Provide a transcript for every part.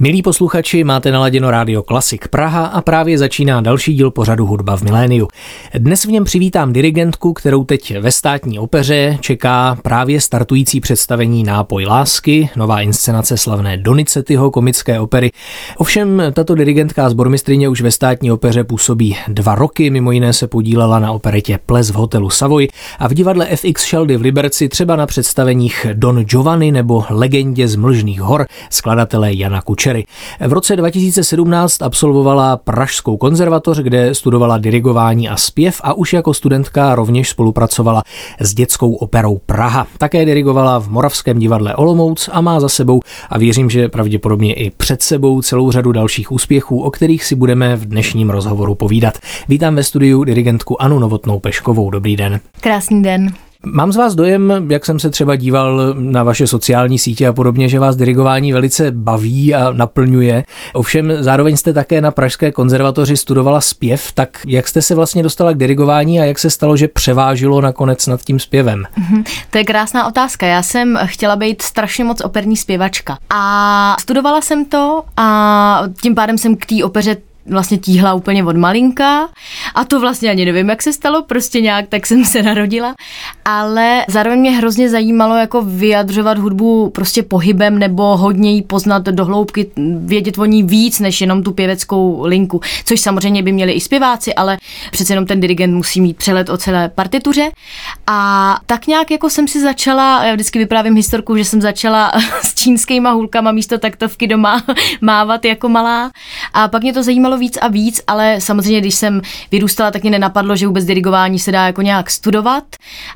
Milí posluchači, máte naladěno rádio Klasik Praha a právě začíná další díl pořadu Hudba v miléniu. Dnes v něm přivítám dirigentku, kterou teď ve státní opeře čeká právě startující představení Nápoj lásky, nová inscenace slavné Donizettiho komické opery. Ovšem, tato dirigentka a zbormistrině už ve státní opeře působí dva roky, mimo jiné se podílela na operetě Ples v hotelu Savoy a v divadle FX Sheldy v Liberci třeba na představeních Don Giovanni nebo Legendě z Mlžných hor skladatele Jana Kučera. Kučery. V roce 2017 absolvovala Pražskou konzervatoř, kde studovala dirigování a zpěv a už jako studentka rovněž spolupracovala s dětskou operou Praha. Také dirigovala v Moravském divadle Olomouc a má za sebou a věřím, že pravděpodobně i před sebou celou řadu dalších úspěchů, o kterých si budeme v dnešním rozhovoru povídat. Vítám ve studiu dirigentku Anu Novotnou Peškovou. Dobrý den. Krásný den. Mám z vás dojem, jak jsem se třeba díval na vaše sociální sítě a podobně, že vás dirigování velice baví a naplňuje. Ovšem zároveň jste také na Pražské konzervatoři studovala zpěv, tak jak jste se vlastně dostala k dirigování a jak se stalo, že převážilo nakonec nad tím zpěvem? Mm-hmm. To je krásná otázka. Já jsem chtěla být strašně moc operní zpěvačka a studovala jsem to a tím pádem jsem k té opeře vlastně tíhla úplně od malinka a to vlastně ani nevím, jak se stalo, prostě nějak tak jsem se narodila, ale zároveň mě hrozně zajímalo jako vyjadřovat hudbu prostě pohybem nebo hodně jí poznat do hloubky, vědět o ní víc než jenom tu pěveckou linku, což samozřejmě by měli i zpěváci, ale přece jenom ten dirigent musí mít přelet o celé partituře. A tak nějak jako jsem si začala, já vždycky vyprávím historku, že jsem začala s čínskýma hůlkama místo taktovky doma mávat jako malá. A pak mě to zajímalo víc a víc, ale samozřejmě, když jsem vyrůstala, tak mě nenapadlo, že vůbec dirigování se dá jako nějak studovat,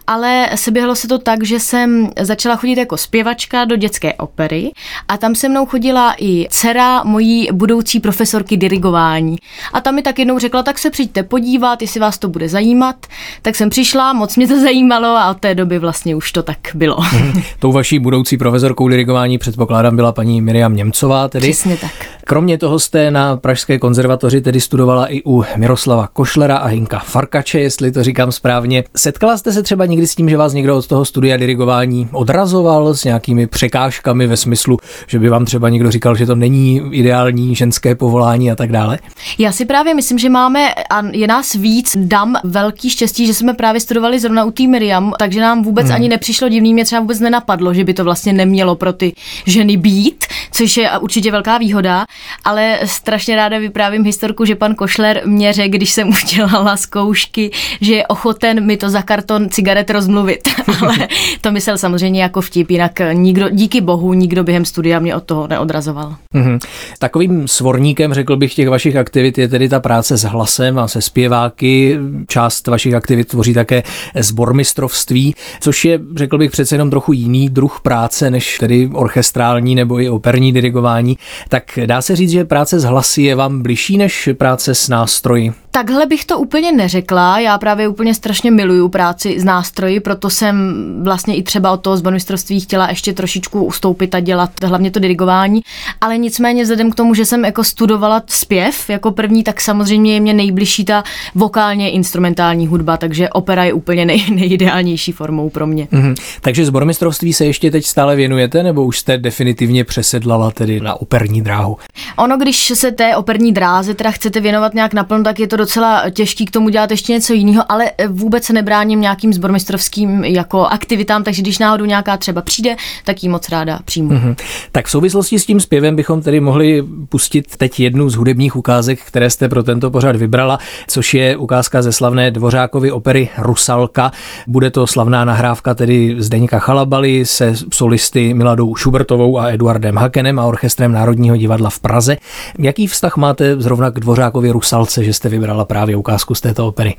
ale seběhlo se to tak, že jsem začala chodit jako zpěvačka do dětské opery a tam se mnou chodila i dcera mojí budoucí profesorky dirigování. A tam mi tak jednou řekla, tak se přijďte podívat, jestli vás to bude zajímat. Tak jsem přišla, moc mě to zajímalo a od té doby vlastně už to tak bylo. Tou vaší budoucí profesorkou dirigování předpokládám byla paní Miriam Němcová tedy. Přesně tak. Kromě toho jste na Pražské konzervatoři konzervatoři tedy studovala i u Miroslava Košlera a Hinka Farkače, jestli to říkám správně. Setkala jste se třeba někdy s tím, že vás někdo od toho studia dirigování odrazoval s nějakými překážkami ve smyslu, že by vám třeba někdo říkal, že to není ideální ženské povolání a tak dále? Já si právě myslím, že máme a je nás víc, dám velký štěstí, že jsme právě studovali zrovna u té Miriam, takže nám vůbec hmm. ani nepřišlo divný, mě třeba vůbec nenapadlo, že by to vlastně nemělo pro ty ženy být, což je určitě velká výhoda, ale strašně ráda vyprávím vím historku, že pan Košler mě řekl, když jsem udělala zkoušky, že je ochoten mi to za karton cigaret rozmluvit. Ale to myslel samozřejmě jako vtip, jinak nikdo, díky bohu, nikdo během studia mě od toho neodrazoval. Mm-hmm. Takovým svorníkem, řekl bych, těch vašich aktivit je tedy ta práce s hlasem a se zpěváky. Část vašich aktivit tvoří také zbormistrovství, což je, řekl bych, přece jenom trochu jiný druh práce, než tedy orchestrální nebo i operní dirigování. Tak dá se říct, že práce s hlasy je vám blížší těžší než práce s nástroji? Takhle bych to úplně neřekla. Já právě úplně strašně miluju práci s nástroji, proto jsem vlastně i třeba od toho zbormistrovství chtěla ještě trošičku ustoupit a dělat hlavně to dirigování. Ale nicméně vzhledem k tomu, že jsem jako studovala zpěv jako první, tak samozřejmě je mě nejbližší ta vokálně instrumentální hudba, takže opera je úplně nej, nejideálnější formou pro mě. Mm-hmm. Takže zbormistrovství se ještě teď stále věnujete, nebo už jste definitivně přesedlala tedy na operní dráhu? Ono, když se té operní dráze teda chcete věnovat nějak naplno, tak je to docela těžký k tomu dělat ještě něco jiného, ale vůbec se nebráním nějakým zbormistrovským jako aktivitám, takže když náhodou nějaká třeba přijde, tak ji moc ráda přijmu. Mm-hmm. Tak v souvislosti s tím zpěvem bychom tedy mohli pustit teď jednu z hudebních ukázek, které jste pro tento pořad vybrala, což je ukázka ze slavné Dvořákovy opery Rusalka. Bude to slavná nahrávka tedy Zdeňka Chalabaly se solisty Miladou Šubertovou a Eduardem Hakenem a orchestrem Národního divadla v Praze. Jaký vztah máte zrovna k Dvořákově Rusalce, že jste vybrali vybrala právě ukázku z této opery?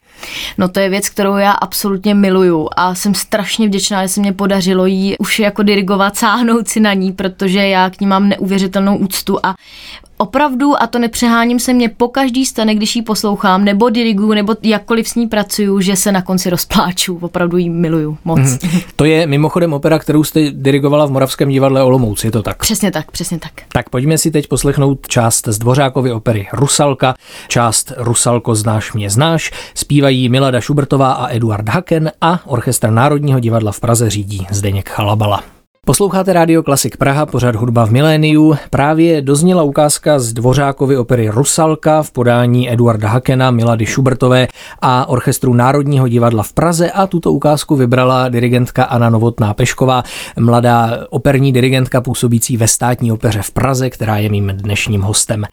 No to je věc, kterou já absolutně miluju a jsem strašně vděčná, že se mě podařilo jí už jako dirigovat, sáhnout si na ní, protože já k ní mám neuvěřitelnou úctu a opravdu, a to nepřeháním se mě po každý stane, když ji poslouchám, nebo dirigu, nebo jakkoliv s ní pracuju, že se na konci rozpláču. Opravdu ji miluju moc. Mm-hmm. To je mimochodem opera, kterou jste dirigovala v Moravském divadle Olomouc, je to tak? Přesně tak, přesně tak. Tak pojďme si teď poslechnout část z Dvořákovy opery Rusalka, část Rusalko znáš mě znáš, zpívají Milada Šubertová a Eduard Haken a Orchestr Národního divadla v Praze řídí Zdeněk Chalabala. Posloucháte rádio Klasik Praha, pořad hudba v miléniu. Právě dozněla ukázka z Dvořákovy opery Rusalka v podání Eduarda Hakena, Milady Šubertové a Orchestru Národního divadla v Praze a tuto ukázku vybrala dirigentka Anna Novotná Pešková, mladá operní dirigentka působící ve státní opeře v Praze, která je mým dnešním hostem.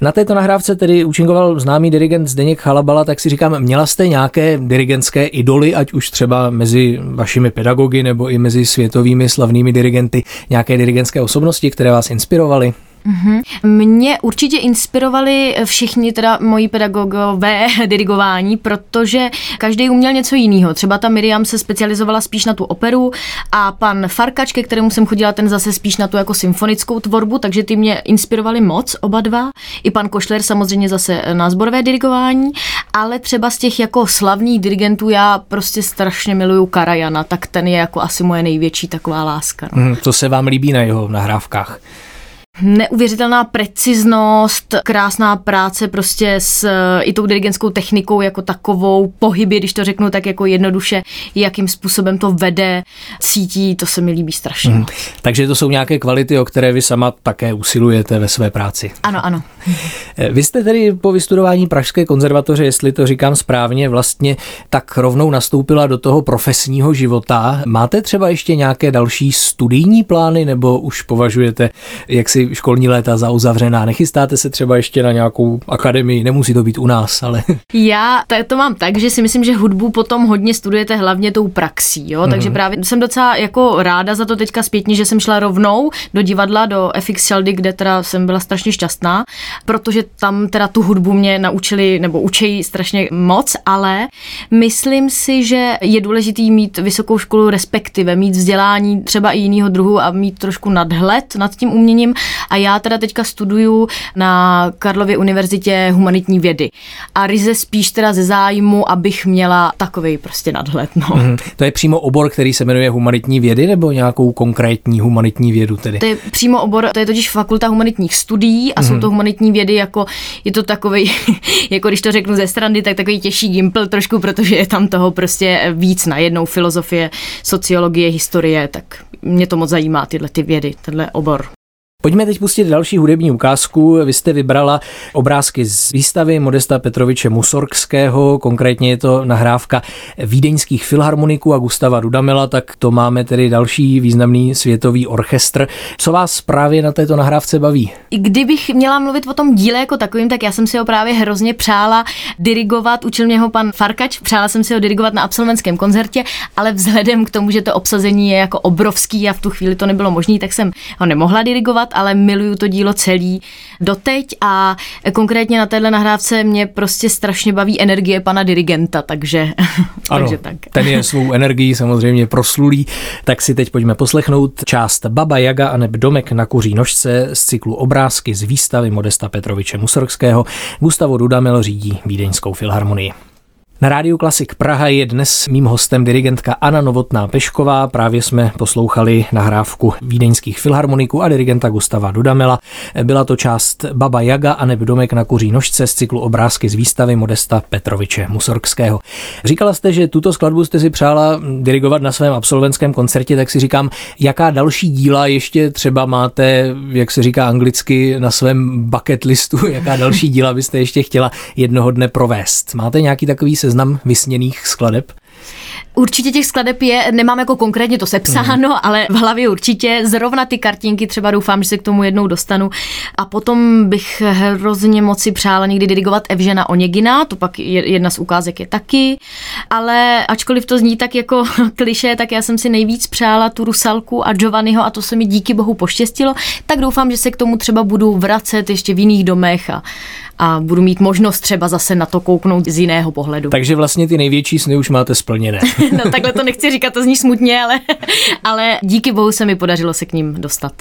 Na této nahrávce tedy účinkoval známý dirigent Zdeněk Chalabala, tak si říkám, měla jste nějaké dirigentské idoly, ať už třeba mezi vašimi pedagogy nebo i mezi světovými slavnými dirigenty, nějaké dirigentské osobnosti, které vás inspirovaly? Mm-hmm. Mě určitě inspirovali všichni teda moji pedagogové dirigování, protože každý uměl něco jiného. Třeba ta Miriam se specializovala spíš na tu operu a pan Farkač, ke kterému jsem chodila, ten zase spíš na tu jako symfonickou tvorbu, takže ty mě inspirovali moc oba dva. I pan Košler samozřejmě zase na zborové dirigování, ale třeba z těch jako slavných dirigentů já prostě strašně miluju Karajana, tak ten je jako asi moje největší taková láska. No. Mm, to se vám líbí na jeho nahrávkách? Neuvěřitelná preciznost, krásná práce prostě s i tou dirigentskou technikou jako takovou, pohyby, když to řeknu tak jako jednoduše, jakým způsobem to vede, cítí, to se mi líbí strašně. Mm. Takže to jsou nějaké kvality, o které vy sama také usilujete ve své práci. Ano, ano. Vy jste tedy po vystudování Pražské konzervatoře, jestli to říkám správně, vlastně tak rovnou nastoupila do toho profesního života. Máte třeba ještě nějaké další studijní plány, nebo už považujete, jak si školní léta za uzavřená. Nechystáte se třeba ještě na nějakou akademii, nemusí to být u nás, ale... Já to mám tak, že si myslím, že hudbu potom hodně studujete hlavně tou praxí, jo? Mm-hmm. takže právě jsem docela jako ráda za to teďka zpětně, že jsem šla rovnou do divadla, do FX Shaldy, kde teda jsem byla strašně šťastná, protože tam teda tu hudbu mě naučili nebo učejí strašně moc, ale myslím si, že je důležitý mít vysokou školu, respektive mít vzdělání třeba i jiného druhu a mít trošku nadhled nad tím uměním a já teda teďka studuju na Karlově univerzitě humanitní vědy. A ryze spíš teda ze zájmu, abych měla takový prostě nadhled. No. Mm, to je přímo obor, který se jmenuje humanitní vědy nebo nějakou konkrétní humanitní vědu tedy? To je přímo obor, to je totiž fakulta humanitních studií a mm. jsou mhm. to humanitní vědy jako, je to takový, jako když to řeknu ze strany, tak takový těžší gimpl trošku, protože je tam toho prostě víc na jednou filozofie, sociologie, historie, tak mě to moc zajímá tyhle ty vědy, tenhle obor. Pojďme teď pustit další hudební ukázku. Vy jste vybrala obrázky z výstavy Modesta Petroviče Musorgského, konkrétně je to nahrávka vídeňských filharmoniků a Gustava Dudamela, tak to máme tedy další významný světový orchestr. Co vás právě na této nahrávce baví? Kdybych měla mluvit o tom díle jako takovým, tak já jsem si ho právě hrozně přála dirigovat, učil mě ho pan Farkač, přála jsem si ho dirigovat na absolventském koncertě, ale vzhledem k tomu, že to obsazení je jako obrovský a v tu chvíli to nebylo možné, tak jsem ho nemohla dirigovat, ale miluju to dílo celý doteď a konkrétně na téhle nahrávce mě prostě strašně baví energie pana dirigenta, takže, ano, takže tak. ten je svou energií samozřejmě proslulý, tak si teď pojďme poslechnout část Baba Jaga a neb Domek na kuří nožce z cyklu obrázky z výstavy Modesta Petroviče Musorgského. Gustavo Dudamel řídí Vídeňskou filharmonii. Na rádiu Klasik Praha je dnes mým hostem dirigentka Anna Novotná Pešková. Právě jsme poslouchali nahrávku vídeňských filharmoniků a dirigenta Gustava Dudamela. Byla to část Baba Jaga a neb Domek na kuří nožce z cyklu obrázky z výstavy Modesta Petroviče Musorgského. Říkala jste, že tuto skladbu jste si přála dirigovat na svém absolventském koncertě, tak si říkám, jaká další díla ještě třeba máte, jak se říká anglicky, na svém bucket listu, jaká další díla byste ještě chtěla jednoho dne provést. Máte nějaký takový seznam seznam vysněných skladeb? Určitě těch skladeb je, nemám jako konkrétně to sepsáno, mm. ale v hlavě určitě. Zrovna ty kartinky třeba doufám, že se k tomu jednou dostanu. A potom bych hrozně moci přála někdy dirigovat Evžena Oněgina, to pak jedna z ukázek je taky. Ale ačkoliv to zní tak jako kliše, tak já jsem si nejvíc přála tu Rusalku a Giovanniho a to se mi díky bohu poštěstilo. Tak doufám, že se k tomu třeba budu vracet ještě v jiných domech a, a budu mít možnost třeba zase na to kouknout z jiného pohledu. Takže vlastně ty největší sny už máte splněné. no takhle to nechci říkat, to zní smutně, ale, ale díky bohu se mi podařilo se k ním dostat.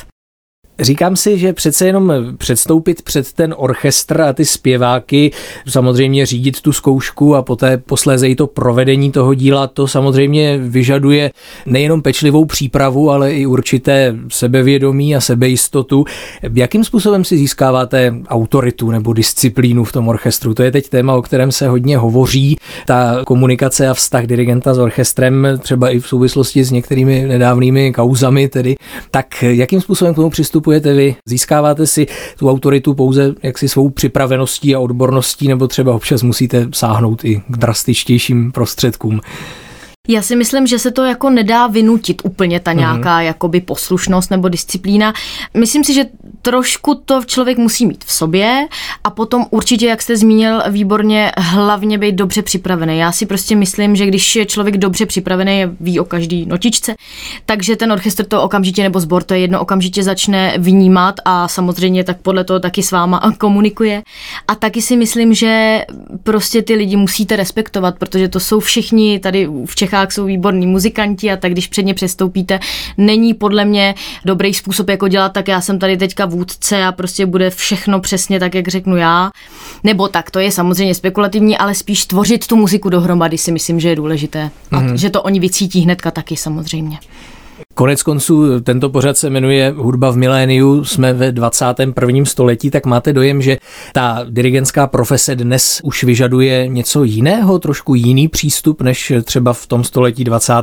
Říkám si, že přece jenom předstoupit před ten orchestr a ty zpěváky, samozřejmě řídit tu zkoušku a poté posléze i to provedení toho díla, to samozřejmě vyžaduje nejenom pečlivou přípravu, ale i určité sebevědomí a sebejistotu. Jakým způsobem si získáváte autoritu nebo disciplínu v tom orchestru? To je teď téma, o kterém se hodně hovoří. Ta komunikace a vztah dirigenta s orchestrem, třeba i v souvislosti s některými nedávnými kauzami, tedy. Tak jakým způsobem k tomu přistupujete vy? Získáváte si tu autoritu pouze jaksi svou připraveností a odborností, nebo třeba občas musíte sáhnout i k drastičtějším prostředkům? Já si myslím, že se to jako nedá vynutit úplně ta mhm. nějaká mm-hmm. jakoby poslušnost nebo disciplína. Myslím si, že trošku to člověk musí mít v sobě a potom určitě, jak jste zmínil, výborně hlavně být dobře připravený. Já si prostě myslím, že když je člověk dobře připravený, ví o každý notičce, takže ten orchestr to okamžitě nebo sbor to je jedno okamžitě začne vnímat a samozřejmě tak podle toho taky s váma komunikuje. A taky si myslím, že prostě ty lidi musíte respektovat, protože to jsou všichni tady v Čechách Čechách jsou výborní muzikanti a tak když před ně přestoupíte, není podle mě dobrý způsob, jako dělat, tak já jsem tady teďka vůdce a prostě bude všechno přesně tak, jak řeknu já. Nebo tak, to je samozřejmě spekulativní, ale spíš tvořit tu muziku dohromady si myslím, že je důležité. A mm-hmm. že to oni vycítí hnedka taky samozřejmě. Konec konců tento pořad se jmenuje Hudba v miléniu, jsme ve 21. století, tak máte dojem, že ta dirigentská profese dnes už vyžaduje něco jiného, trošku jiný přístup než třeba v tom století 20.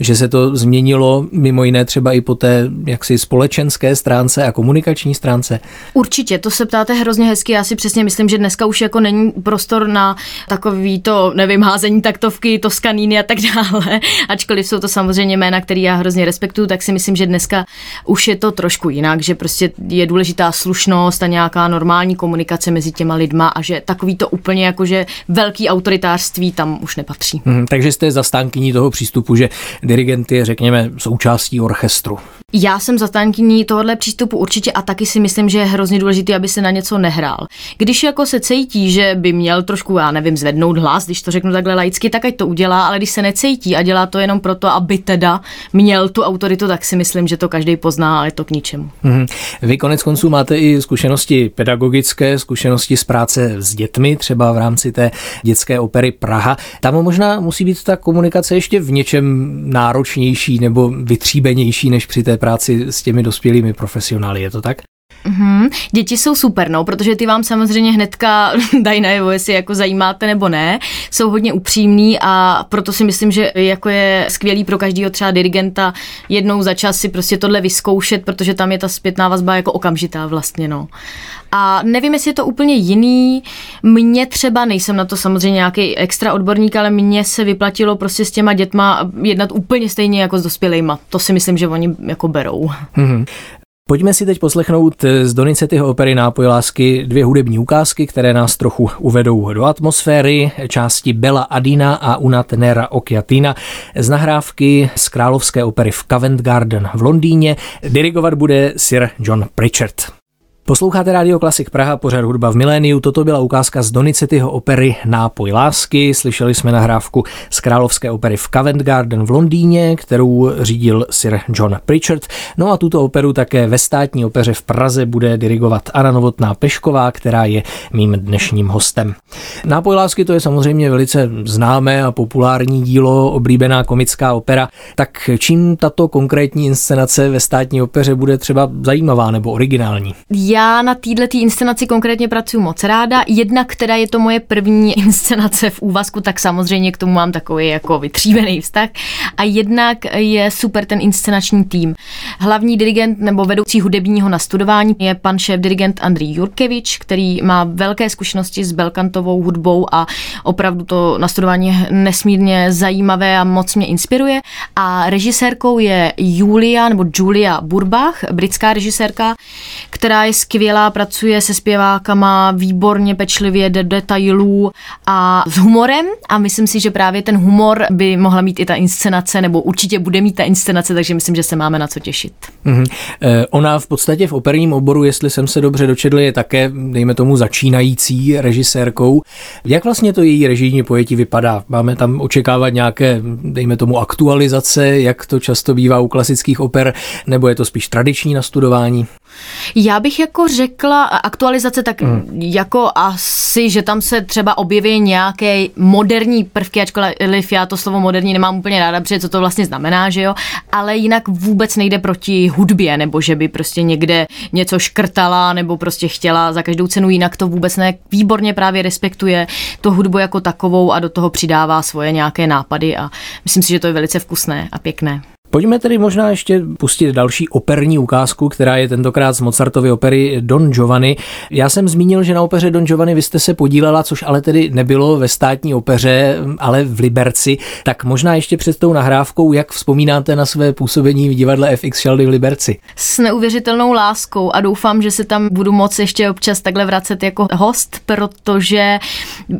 že se to změnilo mimo jiné třeba i po té jaksi společenské stránce a komunikační stránce? Určitě, to se ptáte hrozně hezky, já si přesně myslím, že dneska už jako není prostor na takový to, nevím, házení taktovky, toskaníny a tak dále, ačkoliv jsou to samozřejmě jména, které já hrozně respektuji respektu, tak si myslím, že dneska už je to trošku jinak, že prostě je důležitá slušnost a nějaká normální komunikace mezi těma lidma a že takový to úplně jako, že velký autoritářství tam už nepatří. Hmm, takže jste zastánkyní toho přístupu, že dirigent je, řekněme, součástí orchestru. Já jsem zastánkyní tohohle přístupu určitě a taky si myslím, že je hrozně důležité, aby se na něco nehrál. Když jako se cítí, že by měl trošku, já nevím, zvednout hlas, když to řeknu takhle laicky, tak ať to udělá, ale když se necítí a dělá to jenom proto, aby teda měl tu autoritu, tak si myslím, že to každý pozná a je to k ničemu. Mm-hmm. Vy konec konců máte i zkušenosti pedagogické, zkušenosti z práce s dětmi, třeba v rámci té dětské opery Praha. Tam možná musí být ta komunikace ještě v něčem náročnější nebo vytříbenější než při té práci s těmi dospělými profesionály, je to tak? Mm-hmm. Děti jsou super, no, protože ty vám samozřejmě hnedka dají najevo, jestli jako zajímáte nebo ne. Jsou hodně upřímní a proto si myslím, že jako je skvělý pro každého třeba dirigenta jednou za čas si prostě tohle vyzkoušet, protože tam je ta zpětná vazba jako okamžitá vlastně, no. A nevím, jestli je to úplně jiný. Mně třeba, nejsem na to samozřejmě nějaký extra odborník, ale mně se vyplatilo prostě s těma dětma jednat úplně stejně jako s dospělejma. To si myslím, že oni jako berou. Mm-hmm. Pojďme si teď poslechnout z Donizettiho opery Nápoj lásky dvě hudební ukázky, které nás trochu uvedou do atmosféry, části Bella Adina a Una Tenera Occhiatina z nahrávky z královské opery v Covent Garden v Londýně. Dirigovat bude Sir John Pritchard. Posloucháte Radio Klasik Praha, pořád hudba v miléniu. Toto byla ukázka z Donizettiho opery Nápoj lásky. Slyšeli jsme nahrávku z královské opery v Covent Garden v Londýně, kterou řídil Sir John Pritchard. No a tuto operu také ve státní opeře v Praze bude dirigovat Anna Novotná Pešková, která je mým dnešním hostem. Nápoj lásky to je samozřejmě velice známé a populární dílo, oblíbená komická opera. Tak čím tato konkrétní inscenace ve státní opeře bude třeba zajímavá nebo originální? Já na této inscenaci konkrétně pracuji moc ráda. Jedna, která je to moje první inscenace v úvazku, tak samozřejmě k tomu mám takový jako vytřívený vztah. A jednak je super ten inscenační tým. Hlavní dirigent nebo vedoucí hudebního nastudování je pan šéf dirigent Andrý Jurkevič, který má velké zkušenosti s belkantovou hudbou a opravdu to nastudování je nesmírně zajímavé a moc mě inspiruje. A režisérkou je Julia nebo Julia Burbach, britská režisérka, která je skvělá, pracuje se zpěvákama výborně, pečlivě, do detailů a s humorem a myslím si, že právě ten humor by mohla mít i ta inscenace, nebo určitě bude mít ta inscenace, takže myslím, že se máme na co těšit. Mm-hmm. Ona v podstatě v operním oboru, jestli jsem se dobře dočetl, je také, dejme tomu, začínající režisérkou. Jak vlastně to její režijní pojetí vypadá? Máme tam očekávat nějaké, dejme tomu, aktualizace, jak to často bývá u klasických oper, nebo je to spíš tradiční nastudování? Já bych jako řekla aktualizace tak mm. jako asi, že tam se třeba objeví nějaké moderní prvky, ačkoliv já to slovo moderní nemám úplně ráda, protože co to vlastně znamená, že jo, ale jinak vůbec nejde proti hudbě, nebo že by prostě někde něco škrtala, nebo prostě chtěla za každou cenu, jinak to vůbec ne. Výborně právě respektuje to hudbu jako takovou a do toho přidává svoje nějaké nápady a myslím si, že to je velice vkusné a pěkné. Pojďme tedy možná ještě pustit další operní ukázku, která je tentokrát z Mozartovy opery Don Giovanni. Já jsem zmínil, že na opeře Don Giovanni vy jste se podílela, což ale tedy nebylo ve státní opeře, ale v Liberci. Tak možná ještě před tou nahrávkou, jak vzpomínáte na své působení v divadle FX Sheldy v Liberci? S neuvěřitelnou láskou a doufám, že se tam budu moci ještě občas takhle vracet jako host, protože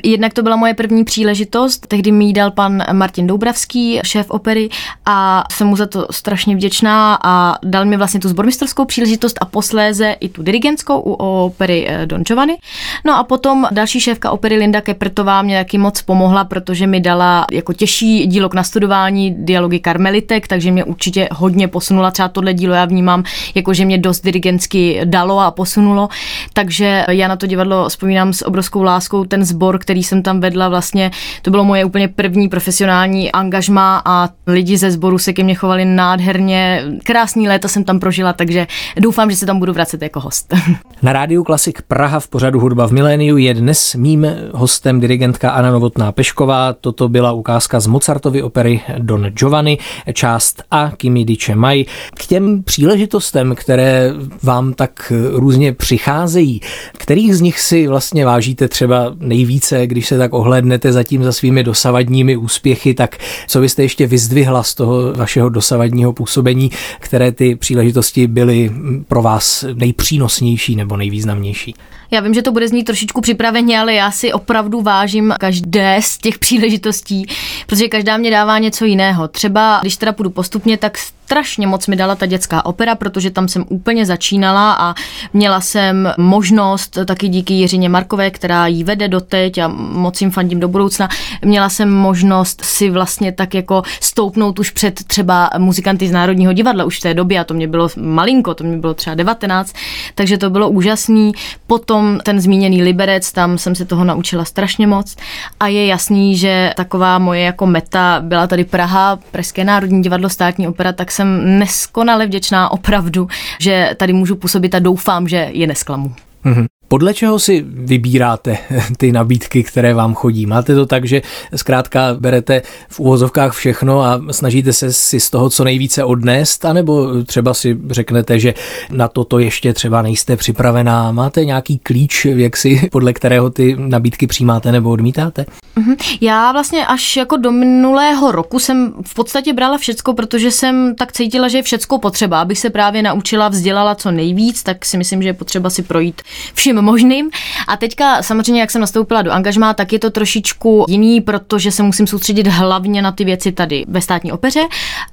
jednak to byla moje první příležitost. Tehdy mi dal pan Martin Doubravský, šéf opery, a jsem mu za to strašně vděčná a dal mi vlastně tu zbormistrovskou příležitost a posléze i tu dirigentskou u opery eh, Don Giovanni. No a potom další šéfka opery Linda Kepertová mě taky moc pomohla, protože mi dala jako těžší dílo k nastudování dialogy karmelitek, takže mě určitě hodně posunula. Třeba tohle dílo já vnímám, jako že mě dost dirigentsky dalo a posunulo. Takže já na to divadlo vzpomínám s obrovskou láskou. Ten sbor, který jsem tam vedla, vlastně to bylo moje úplně první profesionální angažma a lidi ze sboru se ke mně chovali nádherně. Krásný léto jsem tam prožila, takže doufám, že se tam budu vracet jako host. Na rádiu Klasik Praha v pořadu Hudba v miléniu je dnes mým hostem dirigentka Anna Novotná Pešková. Toto byla ukázka z Mozartovy opery Don Giovanni, část A Kimi Dice Mai. K těm příležitostem, které vám tak různě přicházejí, kterých z nich si vlastně vážíte třeba nejvíce, když se tak ohlednete zatím za svými dosavadními úspěchy, tak co byste ještě vyzdvihla z toho vašeho dosavadního působení, které ty příležitosti byly pro vás nejpřínosnější nebo nejvýznamnější? Já vím, že to bude znít trošičku připraveně, ale já si opravdu vážím každé z těch příležitostí, protože každá mě dává něco jiného. Třeba, když teda půjdu postupně, tak strašně moc mi dala ta dětská opera, protože tam jsem úplně začínala a měla jsem možnost, taky díky Jiřině Markové, která ji vede doteď a moc jim fandím do budoucna, měla jsem možnost si vlastně tak jako stoupnout už před třeba muzikanty z Národního divadla už v té době a to mě bylo malinko, to mě bylo třeba 19, takže to bylo úžasný. Potom ten zmíněný Liberec, tam jsem se toho naučila strašně moc a je jasný, že taková moje jako meta byla tady Praha, Pražské národní divadlo, státní opera, tak jsem neskonale vděčná opravdu, že tady můžu působit a doufám, že je nesklamu. Mm-hmm. Podle čeho si vybíráte ty nabídky, které vám chodí? Máte to tak, že zkrátka berete v úvozovkách všechno a snažíte se si z toho co nejvíce odnést, anebo třeba si řeknete, že na toto ještě třeba nejste připravená? Máte nějaký klíč, jak si podle kterého ty nabídky přijímáte nebo odmítáte? Mhm. Já vlastně až jako do minulého roku jsem v podstatě brala všecko, protože jsem tak cítila, že je všecko potřeba, abych se právě naučila, vzdělala co nejvíc, tak si myslím, že je potřeba si projít vším vším možným. A teďka samozřejmě, jak jsem nastoupila do angažmá, tak je to trošičku jiný, protože se musím soustředit hlavně na ty věci tady ve státní opeře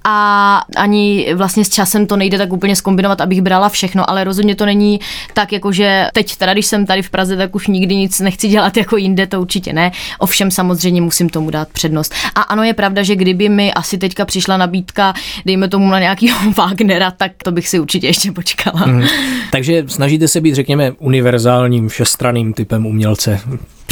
a ani vlastně s časem to nejde tak úplně skombinovat, abych brala všechno, ale rozhodně to není tak, jako že teď teda, když jsem tady v Praze, tak už nikdy nic nechci dělat jako jinde, to určitě ne. Ovšem samozřejmě musím tomu dát přednost. A ano, je pravda, že kdyby mi asi teďka přišla nabídka, dejme tomu na nějakého Wagnera, tak to bych si určitě ještě počkala. Mm. Takže snažíte se být, řekněme, univerzální univerzálním všestraným typem umělce.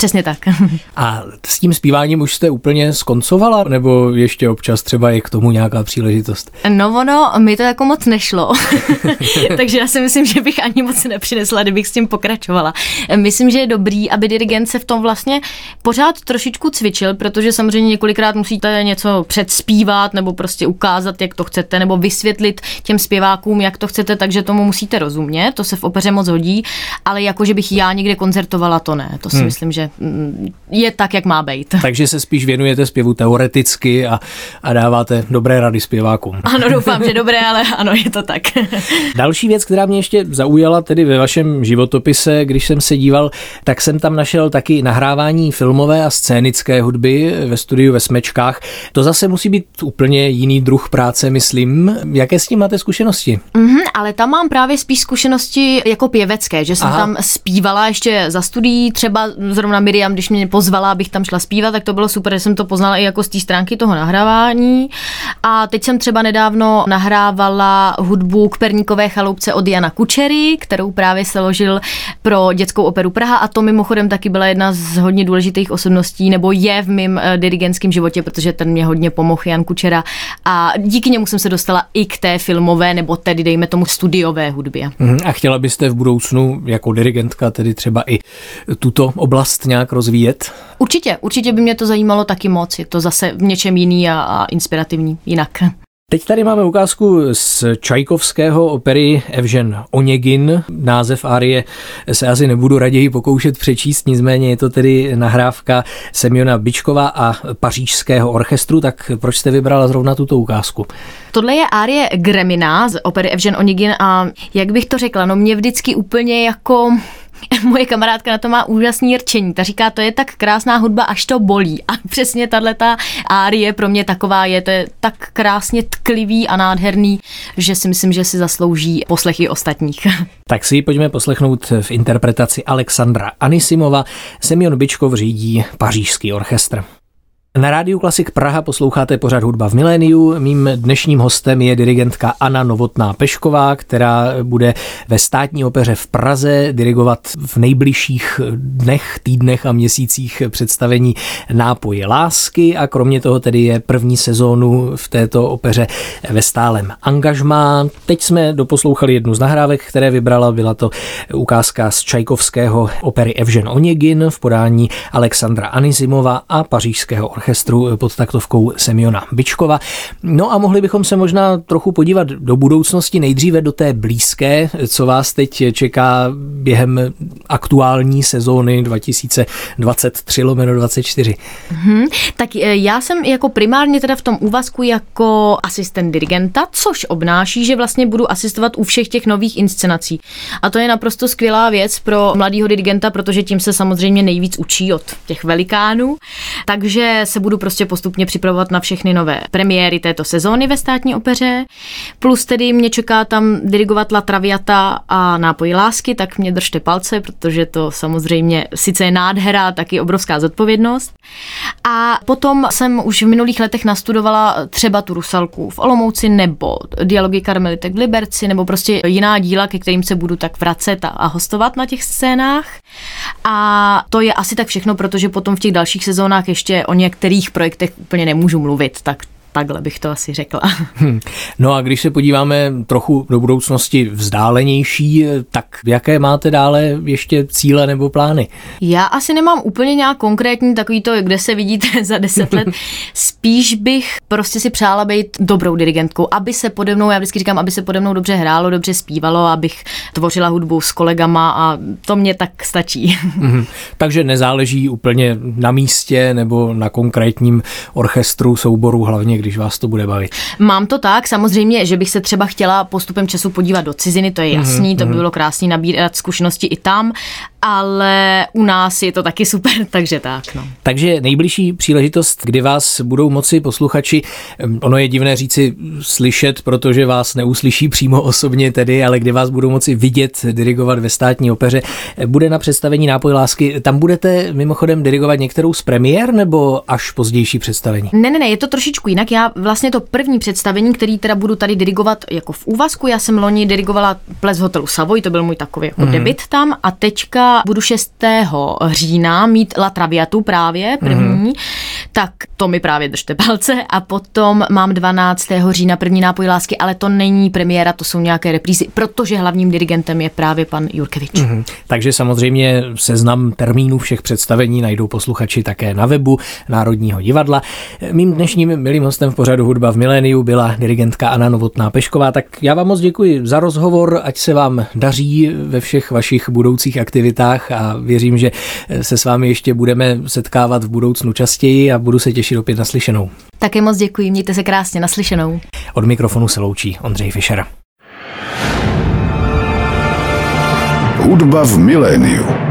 Přesně tak. A s tím zpíváním už jste úplně skoncovala, nebo ještě občas třeba je k tomu nějaká příležitost? No ono, mi to jako moc nešlo. Takže já si myslím, že bych ani moc nepřinesla, kdybych s tím pokračovala. Myslím, že je dobrý, aby dirigent se v tom vlastně pořád trošičku cvičil, protože samozřejmě několikrát musíte něco předspívat nebo prostě ukázat, jak to chcete, nebo vysvětlit těm zpěvákům, jak to chcete, takže tomu musíte rozumět. To se v opeře moc hodí, ale jako, že bych já někde koncertovala, to ne. To si hmm. myslím, že Mm, je tak, jak má být. Takže se spíš věnujete zpěvu teoreticky a, a dáváte dobré rady zpěvákům. Ano, doufám, že dobré, ale ano, je to tak. Další věc, která mě ještě zaujala tedy ve vašem životopise, když jsem se díval, tak jsem tam našel taky nahrávání filmové a scénické hudby ve studiu ve Smečkách. To zase musí být úplně jiný druh práce, myslím. Jaké s tím máte zkušenosti? Mm-hmm, ale tam mám právě spíš zkušenosti jako pěvecké, že jsem Aha. tam zpívala ještě za studií, třeba zrovna Miriam, když mě pozvala, abych tam šla zpívat, tak to bylo super, že jsem to poznala i jako z té stránky toho nahrávání. A teď jsem třeba nedávno nahrávala hudbu k Perníkové chaloupce od Jana Kučery, kterou právě se ložil pro dětskou operu Praha a to mimochodem taky byla jedna z hodně důležitých osobností, nebo je v mém uh, dirigentském životě, protože ten mě hodně pomohl, Jan Kučera. A díky němu jsem se dostala i k té filmové, nebo tedy dejme tomu studiové hudbě. Mhm. A chtěla byste v budoucnu jako dirigentka tedy třeba i tuto oblast nějak rozvíjet? Určitě, určitě by mě to zajímalo taky moc. Je to zase v něčem jiný a, a inspirativní jinak. Teď tady máme ukázku z Čajkovského opery Evžen Oněgin. Název árie se asi nebudu raději pokoušet přečíst, nicméně je to tedy nahrávka Semiona Bičkova a pařížského orchestru, tak proč jste vybrala zrovna tuto ukázku? Tohle je árie Gremina z opery Evžen Onigin a jak bych to řekla, no mě vždycky úplně jako Moje kamarádka na to má úžasný rčení. Ta říká, to je tak krásná hudba, až to bolí. A přesně tahle ta árie pro mě taková je. To je tak krásně tklivý a nádherný, že si myslím, že si zaslouží poslechy ostatních. Tak si ji pojďme poslechnout v interpretaci Alexandra Anisimova. Semyon Bičkov řídí pařížský orchestr. Na rádiu Klasik Praha posloucháte pořád hudba v miléniu. Mým dnešním hostem je dirigentka Anna Novotná Pešková, která bude ve státní opeře v Praze dirigovat v nejbližších dnech, týdnech a měsících představení Nápoje lásky a kromě toho tedy je první sezónu v této opeře ve stálem angažmá. Teď jsme doposlouchali jednu z nahrávek, které vybrala, byla to ukázka z Čajkovského opery Evžen Oněgin v podání Alexandra Anisimova a pařížského orchestru pod taktovkou Semiona Bičkova. No a mohli bychom se možná trochu podívat do budoucnosti, nejdříve do té blízké, co vás teď čeká během aktuální sezóny 2023 lomeno 24. Hmm, tak e, já jsem jako primárně teda v tom úvazku jako asistent dirigenta, což obnáší, že vlastně budu asistovat u všech těch nových inscenací. A to je naprosto skvělá věc pro mladého dirigenta, protože tím se samozřejmě nejvíc učí od těch velikánů. Takže se budu prostě postupně připravovat na všechny nové premiéry této sezóny ve státní opeře. Plus tedy mě čeká tam dirigovat La Traviata a Nápoj lásky, tak mě držte palce, protože to samozřejmě sice je nádhera, tak je obrovská zodpovědnost. A potom jsem už v minulých letech nastudovala třeba tu Rusalku v Olomouci nebo dialogy Karmelitek v Liberci nebo prostě jiná díla, ke kterým se budu tak vracet a, a hostovat na těch scénách. A to je asi tak všechno, protože potom v těch dalších sezónách ještě o něk některých projektech úplně nemůžu mluvit, tak Takhle bych to asi řekla. Hmm. No a když se podíváme trochu do budoucnosti vzdálenější, tak jaké máte dále ještě cíle nebo plány? Já asi nemám úplně nějak konkrétní takový to, kde se vidíte za deset let. Spíš bych prostě si přála být dobrou dirigentkou, aby se pode mnou, já vždycky říkám, aby se pode mnou dobře hrálo, dobře zpívalo, abych tvořila hudbu s kolegama a to mě tak stačí. Mhm. Takže nezáleží úplně na místě nebo na konkrétním orchestru, souboru, hlavně když vás to bude bavit. Mám to tak, samozřejmě, že bych se třeba chtěla postupem času podívat do ciziny, to je mhm, jasný, mm-hmm. to by mhm. bylo krásný nabírat zkušenosti i tam, ale u nás je to taky super, takže tak. No. Takže nejbližší příležitost, kdy vás budou moci posluchači, ono je divné říci slyšet, protože vás neuslyší přímo osobně tedy, ale kdy vás budou moci vidět, dirigovat ve státní opeře, bude na představení Nápoj lásky. Tam budete mimochodem dirigovat některou z premiér nebo až pozdější představení? Ne, ne, ne, je to trošičku jinak. Já vlastně to první představení, který teda budu tady dirigovat jako v úvazku, já jsem loni dirigovala ples hotelu Savoy, to byl můj takový jako mm. debit tam a teďka budu 6. října mít La Traviatu právě, první, mm-hmm. tak to mi právě držte palce a potom mám 12. října první nápoj lásky, ale to není premiéra, to jsou nějaké reprízy, protože hlavním dirigentem je právě pan Jurkevič. Mm-hmm. Takže samozřejmě seznam termínů všech představení najdou posluchači také na webu Národního divadla. Mým dnešním milým hostem v pořadu Hudba v miléniu byla dirigentka Anna Novotná Pešková, tak já vám moc děkuji za rozhovor, ať se vám daří ve všech vašich budoucích aktivitách aktivitách a věřím, že se s vámi ještě budeme setkávat v budoucnu častěji a budu se těšit opět naslyšenou. Také moc děkuji, mějte se krásně naslyšenou. Od mikrofonu se loučí Ondřej Fischer. Hudba v miléniu.